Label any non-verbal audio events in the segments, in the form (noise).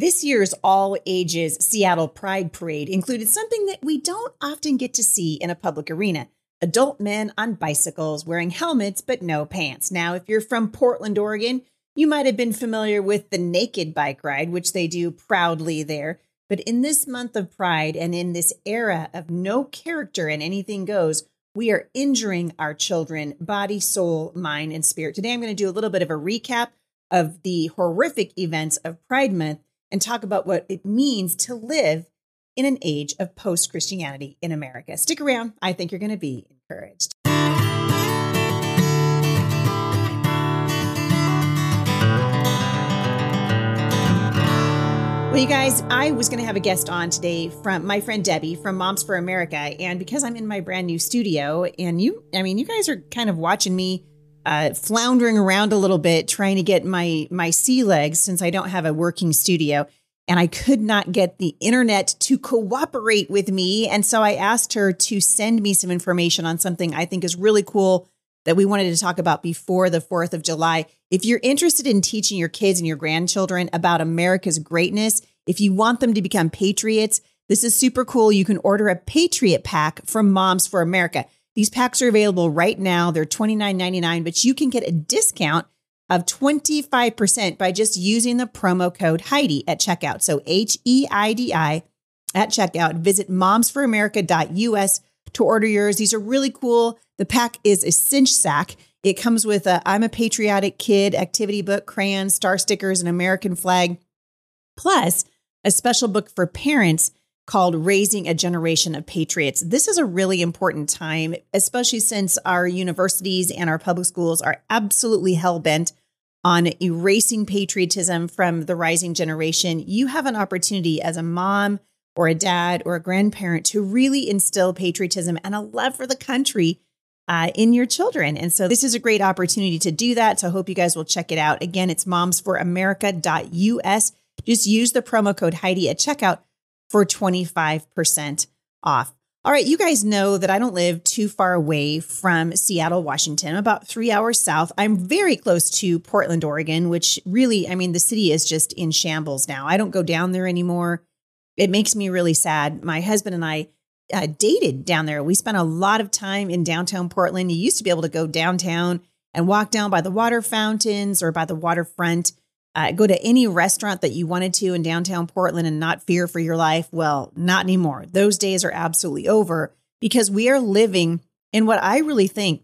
This year's all ages Seattle Pride Parade included something that we don't often get to see in a public arena adult men on bicycles wearing helmets but no pants. Now, if you're from Portland, Oregon, you might have been familiar with the naked bike ride, which they do proudly there. But in this month of pride and in this era of no character and anything goes, we are injuring our children, body, soul, mind, and spirit. Today, I'm going to do a little bit of a recap of the horrific events of Pride Month and talk about what it means to live in an age of post Christianity in America. Stick around. I think you're going to be encouraged. Well, you guys, I was going to have a guest on today from my friend Debbie from Moms for America. And because I'm in my brand new studio, and you, I mean, you guys are kind of watching me uh, floundering around a little bit trying to get my my sea legs since I don't have a working studio and I could not get the internet to cooperate with me and so I asked her to send me some information on something I think is really cool that we wanted to talk about before the 4th of July. If you're interested in teaching your kids and your grandchildren about America's greatness, if you want them to become patriots, this is super cool. You can order a Patriot pack from Moms for America. These packs are available right now. They're $29.99, but you can get a discount of 25% by just using the promo code Heidi at checkout. So H E I D I at checkout. Visit momsforamerica.us to order yours. These are really cool. The pack is a cinch sack. It comes with a I'm a patriotic kid activity book, crayons, star stickers, an American flag, plus a special book for parents called Raising a Generation of Patriots. This is a really important time, especially since our universities and our public schools are absolutely hell bent on erasing patriotism from the rising generation. You have an opportunity as a mom or a dad or a grandparent to really instill patriotism and a love for the country uh, in your children. And so this is a great opportunity to do that. So I hope you guys will check it out. Again, it's momsforamerica.us. Just use the promo code Heidi at checkout for 25% off. All right, you guys know that I don't live too far away from Seattle, Washington, about three hours south. I'm very close to Portland, Oregon, which really, I mean, the city is just in shambles now. I don't go down there anymore. It makes me really sad. My husband and I uh, dated down there. We spent a lot of time in downtown Portland. You used to be able to go downtown and walk down by the water fountains or by the waterfront uh, go to any restaurant that you wanted to in downtown Portland and not fear for your life. Well, not anymore. Those days are absolutely over because we are living in what I really think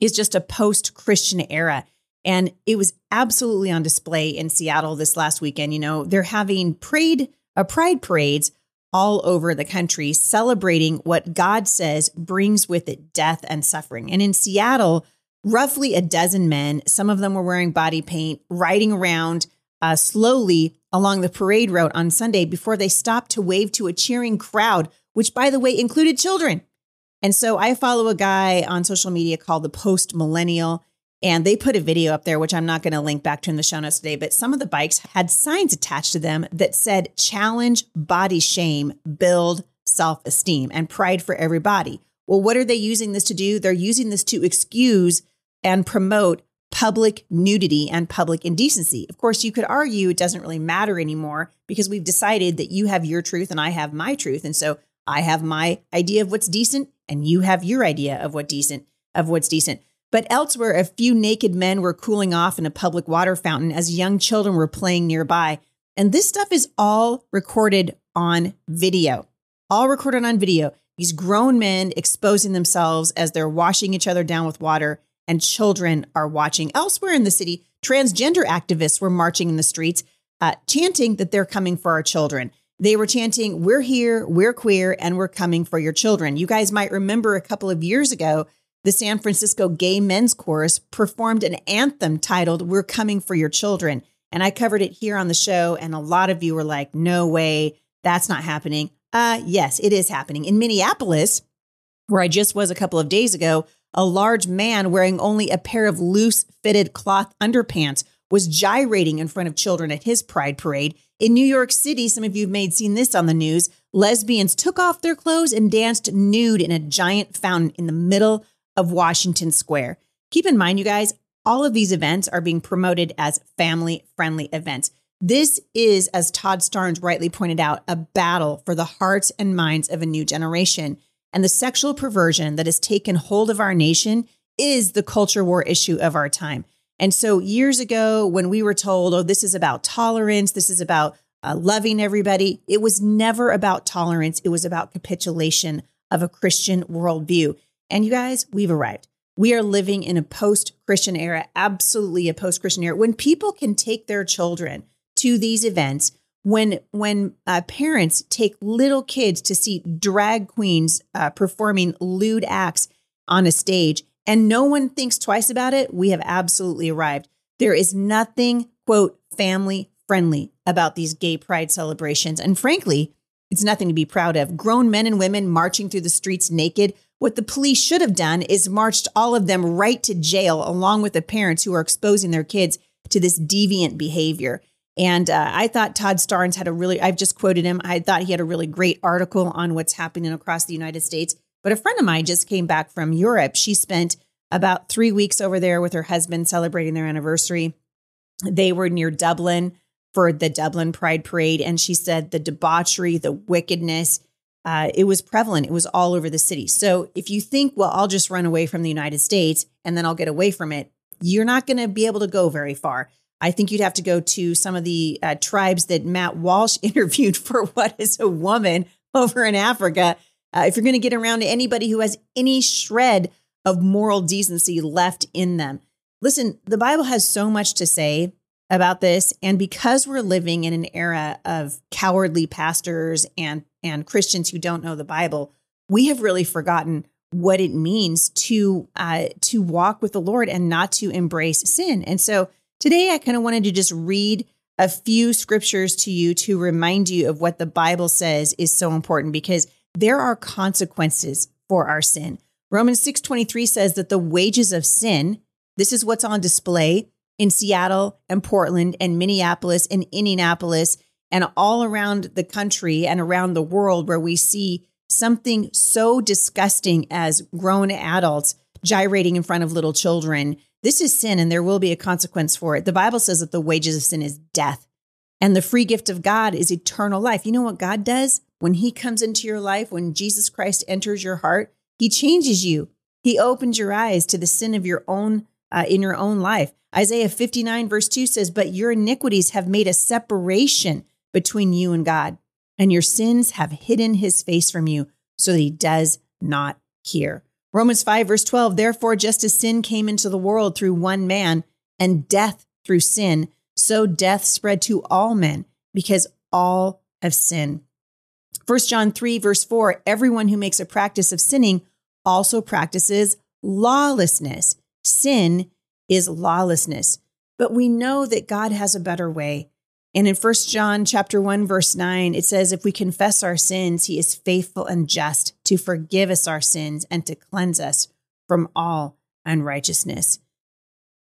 is just a post Christian era. And it was absolutely on display in Seattle this last weekend. You know, they're having parade, uh, pride parades all over the country celebrating what God says brings with it death and suffering. And in Seattle, roughly a dozen men, some of them were wearing body paint, riding around uh, slowly along the parade route on Sunday before they stopped to wave to a cheering crowd, which, by the way, included children. And so I follow a guy on social media called the Post Millennial, and they put a video up there, which I'm not going to link back to in the show notes today. But some of the bikes had signs attached to them that said, challenge body shame, build self esteem, and pride for everybody. Well, what are they using this to do? They're using this to excuse and promote public nudity and public indecency. Of course, you could argue it doesn't really matter anymore because we've decided that you have your truth and I have my truth. And so I have my idea of what's decent and you have your idea of what decent of what's decent. But elsewhere, a few naked men were cooling off in a public water fountain as young children were playing nearby. And this stuff is all recorded on video. All recorded on video. These grown men exposing themselves as they're washing each other down with water and children are watching. Elsewhere in the city, transgender activists were marching in the streets, uh, chanting that they're coming for our children. They were chanting, We're here, we're queer, and we're coming for your children. You guys might remember a couple of years ago, the San Francisco Gay Men's Chorus performed an anthem titled, We're Coming for Your Children. And I covered it here on the show, and a lot of you were like, No way, that's not happening. Uh, yes, it is happening. In Minneapolis, where I just was a couple of days ago, a large man wearing only a pair of loose fitted cloth underpants was gyrating in front of children at his pride parade. In New York City, some of you may have seen this on the news. Lesbians took off their clothes and danced nude in a giant fountain in the middle of Washington Square. Keep in mind, you guys, all of these events are being promoted as family friendly events. This is, as Todd Starnes rightly pointed out, a battle for the hearts and minds of a new generation. And the sexual perversion that has taken hold of our nation is the culture war issue of our time. And so, years ago, when we were told, oh, this is about tolerance, this is about uh, loving everybody, it was never about tolerance. It was about capitulation of a Christian worldview. And you guys, we've arrived. We are living in a post Christian era, absolutely a post Christian era, when people can take their children to these events. When when uh, parents take little kids to see drag queens uh, performing lewd acts on a stage, and no one thinks twice about it, we have absolutely arrived. There is nothing quote family friendly about these gay pride celebrations, and frankly, it's nothing to be proud of. Grown men and women marching through the streets naked what the police should have done is marched all of them right to jail, along with the parents who are exposing their kids to this deviant behavior. And uh, I thought Todd Starnes had a really, I've just quoted him. I thought he had a really great article on what's happening across the United States. But a friend of mine just came back from Europe. She spent about three weeks over there with her husband celebrating their anniversary. They were near Dublin for the Dublin Pride Parade. And she said the debauchery, the wickedness, uh, it was prevalent. It was all over the city. So if you think, well, I'll just run away from the United States and then I'll get away from it, you're not going to be able to go very far. I think you'd have to go to some of the uh, tribes that Matt Walsh (laughs) interviewed for What is a Woman over in Africa. Uh, if you're going to get around to anybody who has any shred of moral decency left in them. Listen, the Bible has so much to say about this. And because we're living in an era of cowardly pastors and, and Christians who don't know the Bible, we have really forgotten what it means to uh, to walk with the Lord and not to embrace sin. And so today I kind of wanted to just read a few scriptures to you to remind you of what the Bible says is so important because there are consequences for our sin. Romans 6:23 says that the wages of sin, this is what's on display in Seattle and Portland and Minneapolis and Indianapolis and all around the country and around the world where we see something so disgusting as grown adults gyrating in front of little children. This is sin and there will be a consequence for it. The Bible says that the wages of sin is death and the free gift of God is eternal life. You know what God does? When He comes into your life, when Jesus Christ enters your heart, He changes you. He opens your eyes to the sin of your own uh, in your own life. Isaiah 59, verse 2 says, But your iniquities have made a separation between you and God, and your sins have hidden his face from you so that he does not hear. Romans 5, verse 12, Therefore, just as sin came into the world through one man, and death through sin, so death spread to all men because all have sinned. 1 John 3, verse 4 Everyone who makes a practice of sinning also practices lawlessness. Sin is lawlessness. But we know that God has a better way. And in 1 John chapter 1 verse 9 it says if we confess our sins he is faithful and just to forgive us our sins and to cleanse us from all unrighteousness.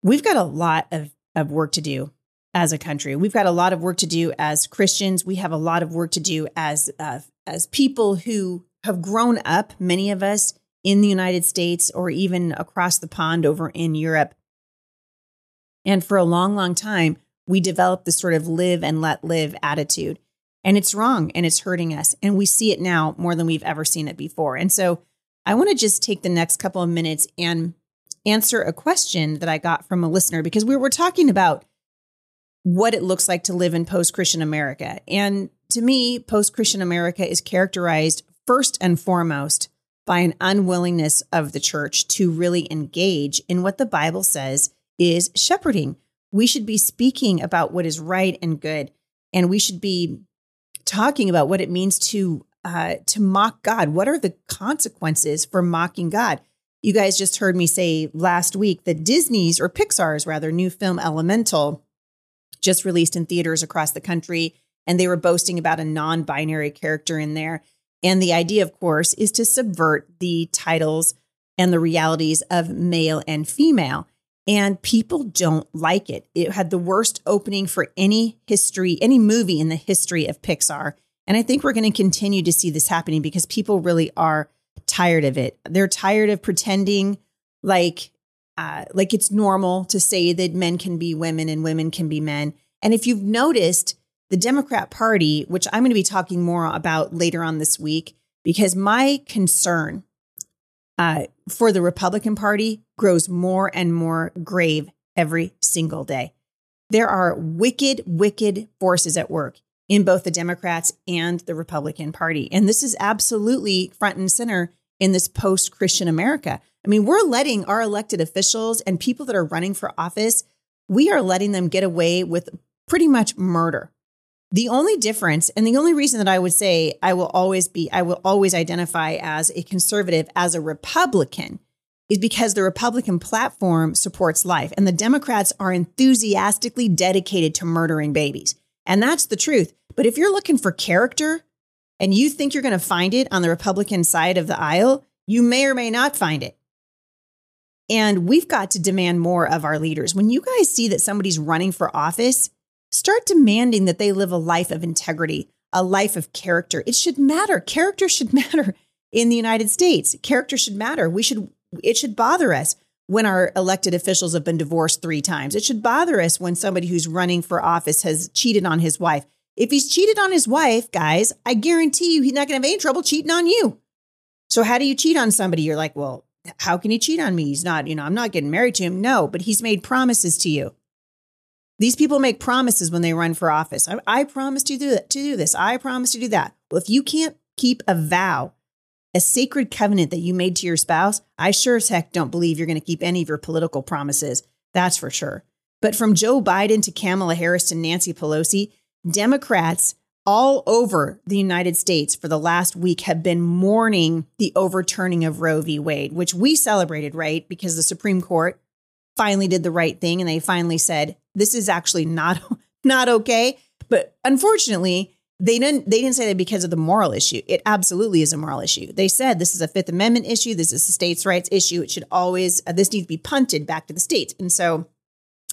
We've got a lot of of work to do as a country. We've got a lot of work to do as Christians. We have a lot of work to do as uh, as people who have grown up, many of us in the United States or even across the pond over in Europe and for a long, long time, we developed this sort of live and let live attitude. And it's wrong and it's hurting us. And we see it now more than we've ever seen it before. And so I want to just take the next couple of minutes and answer a question that I got from a listener because we were talking about what it looks like to live in post Christian America. And to me, post Christian America is characterized first and foremost by an unwillingness of the church to really engage in what the Bible says is shepherding. We should be speaking about what is right and good, and we should be talking about what it means to uh, to mock God. What are the consequences for mocking God? You guys just heard me say last week that Disney's or Pixar's rather new film Elemental just released in theaters across the country, and they were boasting about a non-binary character in there. And the idea, of course, is to subvert the titles and the realities of male and female and people don't like it. It had the worst opening for any history, any movie in the history of Pixar. And I think we're going to continue to see this happening because people really are tired of it. They're tired of pretending like uh, like it's normal to say that men can be women and women can be men. And if you've noticed, the Democrat Party, which I'm going to be talking more about later on this week, because my concern uh, for the Republican Party grows more and more grave every single day. There are wicked, wicked forces at work in both the Democrats and the Republican Party. And this is absolutely front and center in this post Christian America. I mean, we're letting our elected officials and people that are running for office, we are letting them get away with pretty much murder. The only difference, and the only reason that I would say I will always be, I will always identify as a conservative, as a Republican, is because the Republican platform supports life and the Democrats are enthusiastically dedicated to murdering babies. And that's the truth. But if you're looking for character and you think you're going to find it on the Republican side of the aisle, you may or may not find it. And we've got to demand more of our leaders. When you guys see that somebody's running for office, start demanding that they live a life of integrity, a life of character. It should matter. Character should (laughs) matter in the United States. Character should matter. We should it should bother us when our elected officials have been divorced 3 times. It should bother us when somebody who's running for office has cheated on his wife. If he's cheated on his wife, guys, I guarantee you he's not going to have any trouble cheating on you. So how do you cheat on somebody? You're like, "Well, how can he cheat on me? He's not, you know, I'm not getting married to him." No, but he's made promises to you. These people make promises when they run for office. I, I promise to do that, to do this. I promise to do that. Well, if you can't keep a vow, a sacred covenant that you made to your spouse, I sure as heck don't believe you're going to keep any of your political promises. That's for sure. But from Joe Biden to Kamala Harris to Nancy Pelosi, Democrats all over the United States for the last week have been mourning the overturning of Roe v. Wade, which we celebrated, right? Because the Supreme Court finally did the right thing and they finally said this is actually not (laughs) not okay. But unfortunately, they didn't they didn't say that because of the moral issue. It absolutely is a moral issue. They said this is a Fifth Amendment issue. This is a states' rights issue. It should always uh, this needs to be punted back to the states. And so,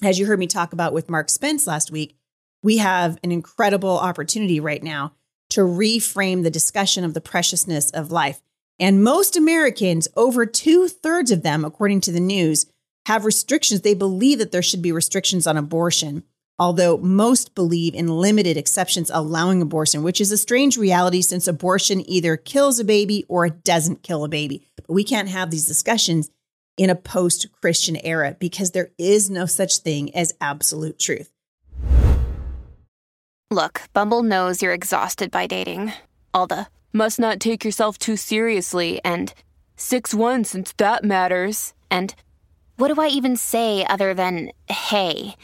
as you heard me talk about with Mark Spence last week, we have an incredible opportunity right now to reframe the discussion of the preciousness of life. And most Americans, over two thirds of them, according to the news, have restrictions. They believe that there should be restrictions on abortion, although most believe in limited exceptions allowing abortion, which is a strange reality since abortion either kills a baby or it doesn't kill a baby. But we can't have these discussions in a post Christian era because there is no such thing as absolute truth. Look, Bumble knows you're exhausted by dating. All the must not take yourself too seriously and 6 1 since that matters. And what do I even say other than hey?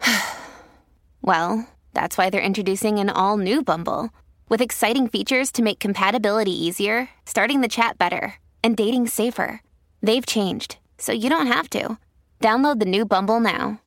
(sighs) well, that's why they're introducing an all new Bumble with exciting features to make compatibility easier, starting the chat better, and dating safer. They've changed, so you don't have to. Download the new Bumble now.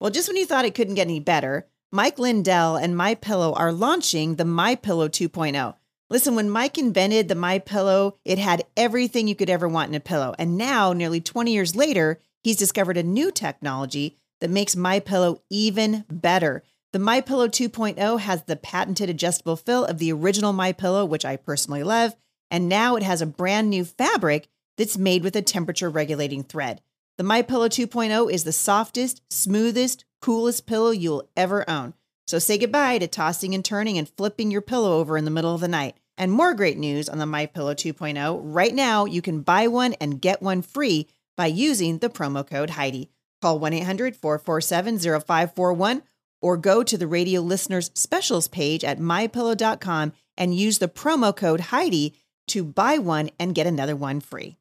Well, just when you thought it couldn't get any better, Mike Lindell and My Pillow are launching the My Pillow 2.0. Listen, when Mike invented the My Pillow, it had everything you could ever want in a pillow. And now, nearly 20 years later, he's discovered a new technology that makes My Pillow even better. The My Pillow 2.0 has the patented adjustable fill of the original My Pillow, which I personally love, and now it has a brand new fabric that's made with a temperature regulating thread. The My Pillow 2.0 is the softest, smoothest, coolest pillow you'll ever own. So say goodbye to tossing and turning and flipping your pillow over in the middle of the night. And more great news on the My Pillow 2.0. Right now, you can buy one and get one free by using the promo code Heidi. Call 1-800-447-0541 or go to the radio listeners specials page at mypillow.com and use the promo code Heidi to buy one and get another one free.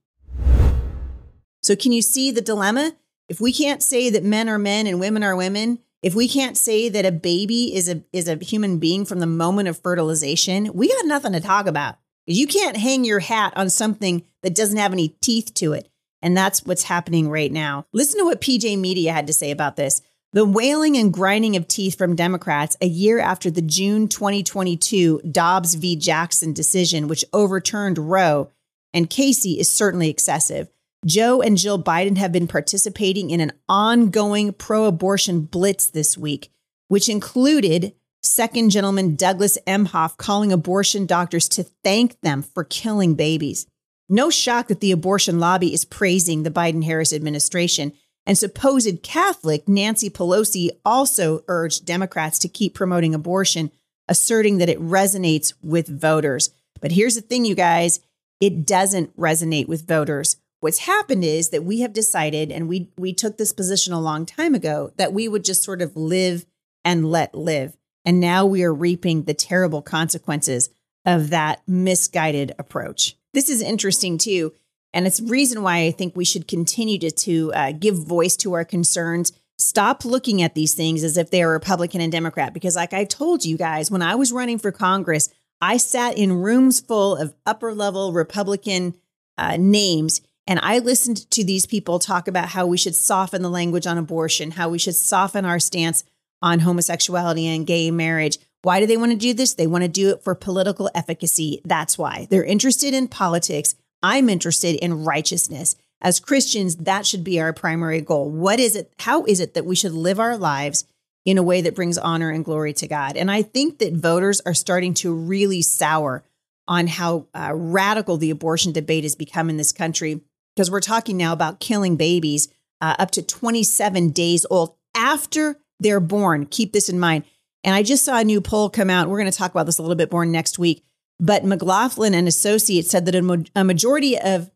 So can you see the dilemma? If we can't say that men are men and women are women, if we can't say that a baby is a is a human being from the moment of fertilization, we got nothing to talk about. You can't hang your hat on something that doesn't have any teeth to it. And that's what's happening right now. Listen to what PJ Media had to say about this. The wailing and grinding of teeth from Democrats a year after the June 2022 Dobbs v. Jackson decision, which overturned Roe and Casey, is certainly excessive. Joe and Jill Biden have been participating in an ongoing pro abortion blitz this week, which included second gentleman Douglas Emhoff calling abortion doctors to thank them for killing babies. No shock that the abortion lobby is praising the Biden Harris administration. And supposed Catholic Nancy Pelosi also urged Democrats to keep promoting abortion, asserting that it resonates with voters. But here's the thing, you guys it doesn't resonate with voters. What's happened is that we have decided, and we, we took this position a long time ago, that we would just sort of live and let live. And now we are reaping the terrible consequences of that misguided approach. This is interesting too. And it's reason why I think we should continue to, to uh, give voice to our concerns. Stop looking at these things as if they are Republican and Democrat. Because, like I told you guys, when I was running for Congress, I sat in rooms full of upper level Republican uh, names and I listened to these people talk about how we should soften the language on abortion, how we should soften our stance on homosexuality and gay marriage. Why do they want to do this? They want to do it for political efficacy. That's why. They're interested in politics. I'm interested in righteousness. As Christians, that should be our primary goal. What is it? How is it that we should live our lives in a way that brings honor and glory to God? And I think that voters are starting to really sour on how uh, radical the abortion debate has become in this country because we're talking now about killing babies uh, up to 27 days old after they're born. Keep this in mind. And I just saw a new poll come out. We're going to talk about this a little bit more next week. But McLaughlin and Associates said that a, a majority of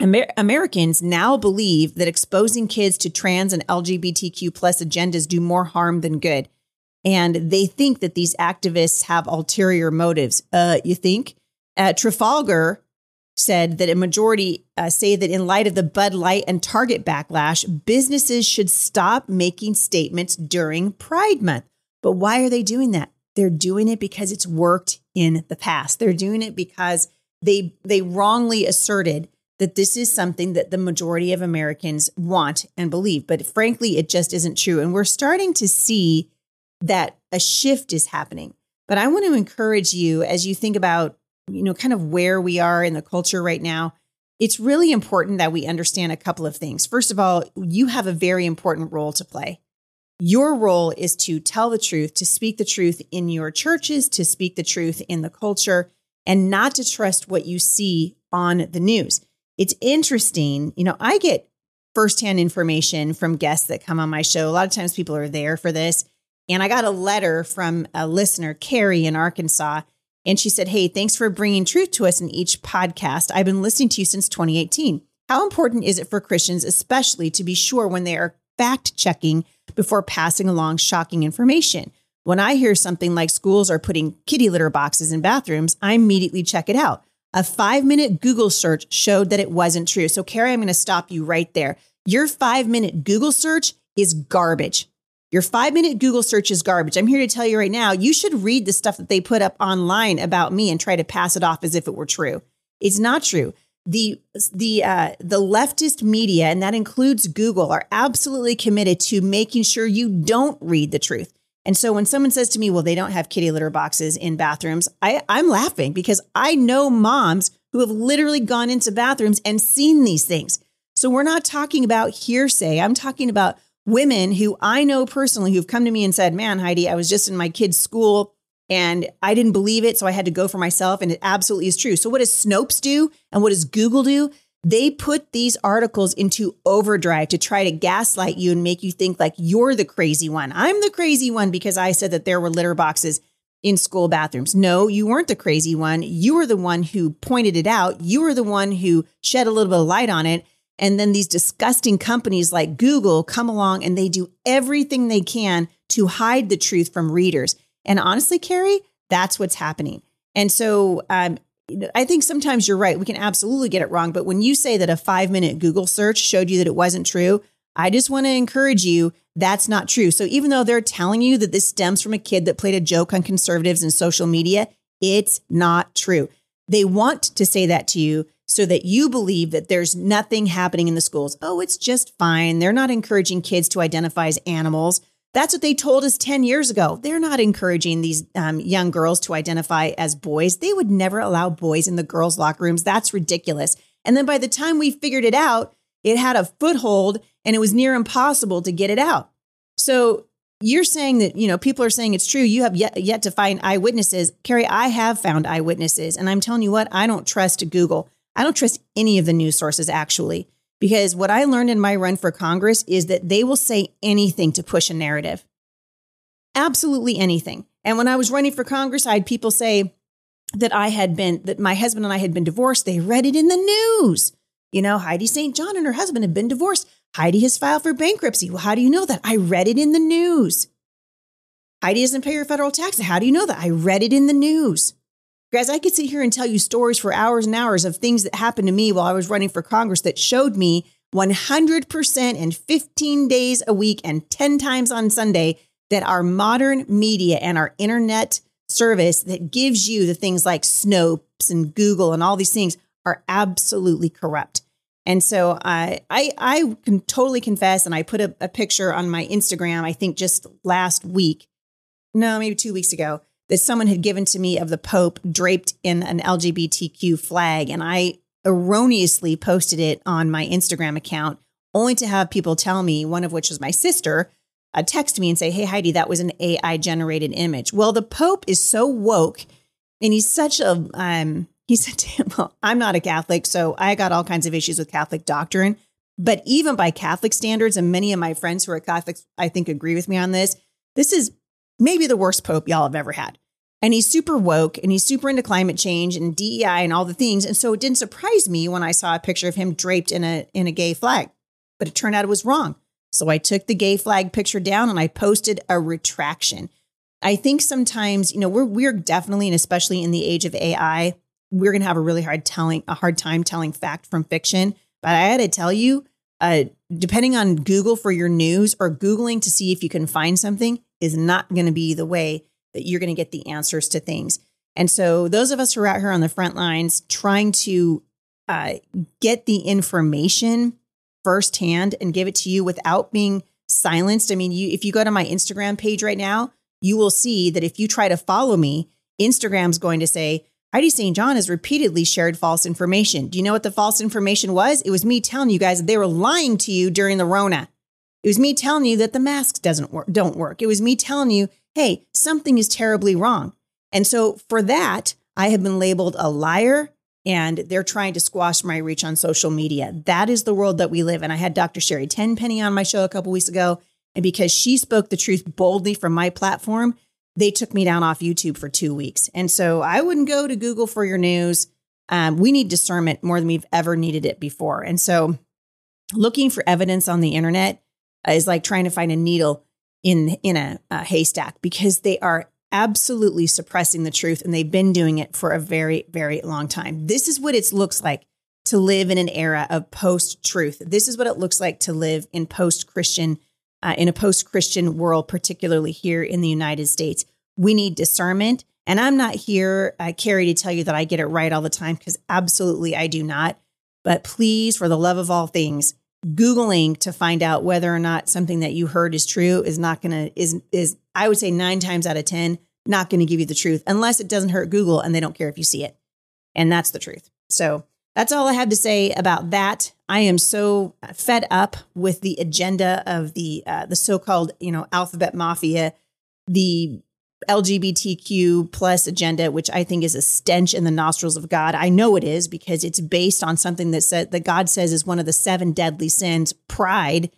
Amer- Americans now believe that exposing kids to trans and LGBTQ plus agendas do more harm than good. And they think that these activists have ulterior motives. Uh, you think? Uh, Trafalgar said that a majority uh, say that in light of the Bud Light and Target backlash, businesses should stop making statements during Pride Month. But why are they doing that? They're doing it because it's worked in the past. They're doing it because they they wrongly asserted that this is something that the majority of Americans want and believe. But frankly, it just isn't true. And we're starting to see that a shift is happening. But I want to encourage you as you think about you know, kind of where we are in the culture right now, it's really important that we understand a couple of things. First of all, you have a very important role to play. Your role is to tell the truth, to speak the truth in your churches, to speak the truth in the culture, and not to trust what you see on the news. It's interesting. You know, I get firsthand information from guests that come on my show. A lot of times people are there for this. And I got a letter from a listener, Carrie in Arkansas, and she said, Hey, thanks for bringing truth to us in each podcast. I've been listening to you since 2018. How important is it for Christians, especially to be sure when they are fact checking before passing along shocking information? When I hear something like schools are putting kitty litter boxes in bathrooms, I immediately check it out. A five minute Google search showed that it wasn't true. So, Carrie, I'm going to stop you right there. Your five minute Google search is garbage. Your five minute Google search is garbage. I'm here to tell you right now, you should read the stuff that they put up online about me and try to pass it off as if it were true. It's not true. The the uh, the leftist media, and that includes Google, are absolutely committed to making sure you don't read the truth. And so when someone says to me, well, they don't have kitty litter boxes in bathrooms, I, I'm laughing because I know moms who have literally gone into bathrooms and seen these things. So we're not talking about hearsay. I'm talking about women who I know personally who've come to me and said, Man, Heidi, I was just in my kid's school and I didn't believe it. So I had to go for myself. And it absolutely is true. So, what does Snopes do? And what does Google do? They put these articles into overdrive to try to gaslight you and make you think like you're the crazy one. I'm the crazy one because I said that there were litter boxes in school bathrooms. No, you weren't the crazy one. You were the one who pointed it out. You were the one who shed a little bit of light on it. And then these disgusting companies like Google come along and they do everything they can to hide the truth from readers. And honestly, Carrie, that's what's happening. And so um, I think sometimes you're right. We can absolutely get it wrong. But when you say that a five minute Google search showed you that it wasn't true, I just want to encourage you that's not true. So even though they're telling you that this stems from a kid that played a joke on conservatives and social media, it's not true. They want to say that to you so that you believe that there's nothing happening in the schools. Oh, it's just fine. They're not encouraging kids to identify as animals. That's what they told us 10 years ago. They're not encouraging these um, young girls to identify as boys. They would never allow boys in the girls' locker rooms. That's ridiculous. And then by the time we figured it out, it had a foothold and it was near impossible to get it out. So you're saying that, you know, people are saying it's true. You have yet, yet to find eyewitnesses. Carrie, I have found eyewitnesses. And I'm telling you what, I don't trust Google. I don't trust any of the news sources actually, Because what I learned in my run for Congress is that they will say anything to push a narrative. Absolutely anything. And when I was running for Congress, I had people say that I had been, that my husband and I had been divorced. They read it in the news. You know, Heidi St. John and her husband have been divorced. Heidi has filed for bankruptcy. Well, how do you know that? I read it in the news. Heidi doesn't pay her federal taxes. How do you know that? I read it in the news. Guys, I could sit here and tell you stories for hours and hours of things that happened to me while I was running for Congress that showed me 100% and 15 days a week and 10 times on Sunday that our modern media and our internet service that gives you the things like Snopes and Google and all these things are absolutely corrupt. And so I I I can totally confess, and I put a, a picture on my Instagram. I think just last week, no, maybe two weeks ago, that someone had given to me of the Pope draped in an LGBTQ flag, and I erroneously posted it on my Instagram account, only to have people tell me, one of which was my sister, uh, text me and say, "Hey Heidi, that was an AI generated image." Well, the Pope is so woke, and he's such a um, he said to him, Well, I'm not a Catholic, so I got all kinds of issues with Catholic doctrine. But even by Catholic standards, and many of my friends who are Catholics, I think, agree with me on this, this is maybe the worst pope y'all have ever had. And he's super woke and he's super into climate change and DEI and all the things. And so it didn't surprise me when I saw a picture of him draped in a in a gay flag. But it turned out it was wrong. So I took the gay flag picture down and I posted a retraction. I think sometimes, you know, we're we're definitely and especially in the age of AI, we're going to have a really hard telling a hard time telling fact from fiction. But I had to tell you, uh, depending on Google for your news or Googling to see if you can find something is not going to be the way that you're going to get the answers to things. And so, those of us who are out here on the front lines trying to uh, get the information firsthand and give it to you without being silenced. I mean, you if you go to my Instagram page right now, you will see that if you try to follow me, Instagram's going to say, Heidi St. John has repeatedly shared false information. Do you know what the false information was? It was me telling you guys they were lying to you during the Rona. It was me telling you that the masks doesn't work, don't work. It was me telling you, hey, something is terribly wrong. And so for that, I have been labeled a liar and they're trying to squash my reach on social media. That is the world that we live in. I had Dr. Sherry Tenpenny on my show a couple weeks ago, and because she spoke the truth boldly from my platform, they took me down off YouTube for two weeks. And so I wouldn't go to Google for your news. Um, we need discernment more than we've ever needed it before. And so looking for evidence on the internet is like trying to find a needle in in a, a haystack because they are absolutely suppressing the truth and they've been doing it for a very very long time. This is what it looks like to live in an era of post truth. This is what it looks like to live in post Christian uh, in a post Christian world, particularly here in the United States. We need discernment. And I'm not here, uh, Carrie, to tell you that I get it right all the time, because absolutely I do not. But please, for the love of all things, Googling to find out whether or not something that you heard is true is not going to, is, is, I would say nine times out of 10, not going to give you the truth unless it doesn't hurt Google and they don't care if you see it. And that's the truth. So that's all I have to say about that. I am so fed up with the agenda of the uh, the so-called you know alphabet mafia, the LGBTQ plus agenda, which I think is a stench in the nostrils of God. I know it is because it's based on something that said that God says is one of the seven deadly sins, pride.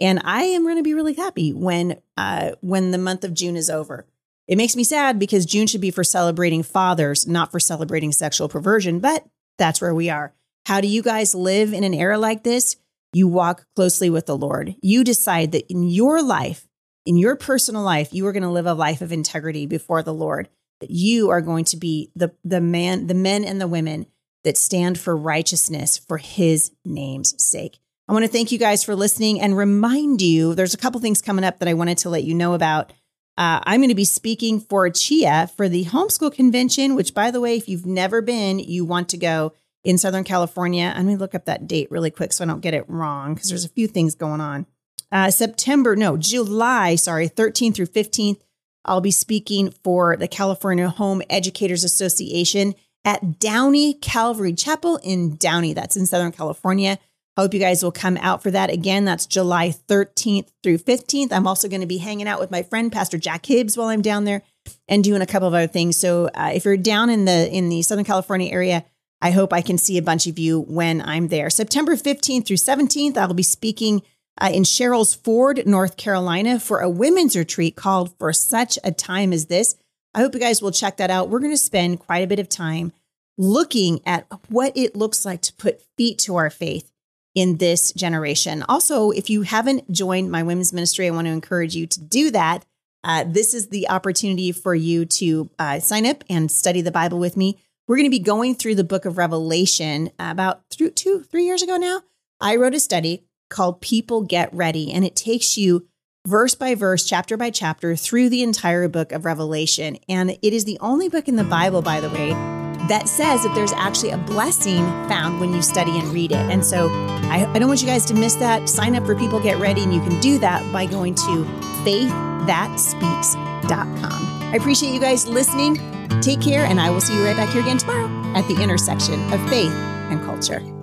And I am going to be really happy when uh, when the month of June is over. It makes me sad because June should be for celebrating fathers, not for celebrating sexual perversion. But that's where we are. How do you guys live in an era like this? You walk closely with the Lord. You decide that in your life, in your personal life, you are going to live a life of integrity before the Lord. That you are going to be the the man, the men and the women that stand for righteousness for his name's sake. I want to thank you guys for listening and remind you there's a couple things coming up that I wanted to let you know about. Uh, I'm going to be speaking for CHEA for the homeschool convention, which, by the way, if you've never been, you want to go in Southern California. I'm going to look up that date really quick so I don't get it wrong because there's a few things going on. Uh, September, no, July, sorry, 13th through 15th, I'll be speaking for the California Home Educators Association at Downey Calvary Chapel in Downey. That's in Southern California. I hope you guys will come out for that. Again, that's July 13th through 15th. I'm also going to be hanging out with my friend Pastor Jack Hibbs while I'm down there and doing a couple of other things. So uh, if you're down in the in the Southern California area, I hope I can see a bunch of you when I'm there. September 15th through 17th, I'll be speaking uh, in Sherrills Ford, North Carolina, for a women's retreat called For Such a Time as This. I hope you guys will check that out. We're going to spend quite a bit of time looking at what it looks like to put feet to our faith in this generation. Also, if you haven't joined my women's ministry, I want to encourage you to do that. Uh, this is the opportunity for you to uh, sign up and study the Bible with me. We're going to be going through the book of Revelation about through two, three years ago now. I wrote a study called People Get Ready, and it takes you verse by verse, chapter by chapter through the entire book of Revelation. And it is the only book in the Bible, by the way, that says that there's actually a blessing found when you study and read it. And so I, I don't want you guys to miss that. Sign up for People Get Ready, and you can do that by going to faiththatspeaks.com. I appreciate you guys listening. Take care, and I will see you right back here again tomorrow at the intersection of faith and culture.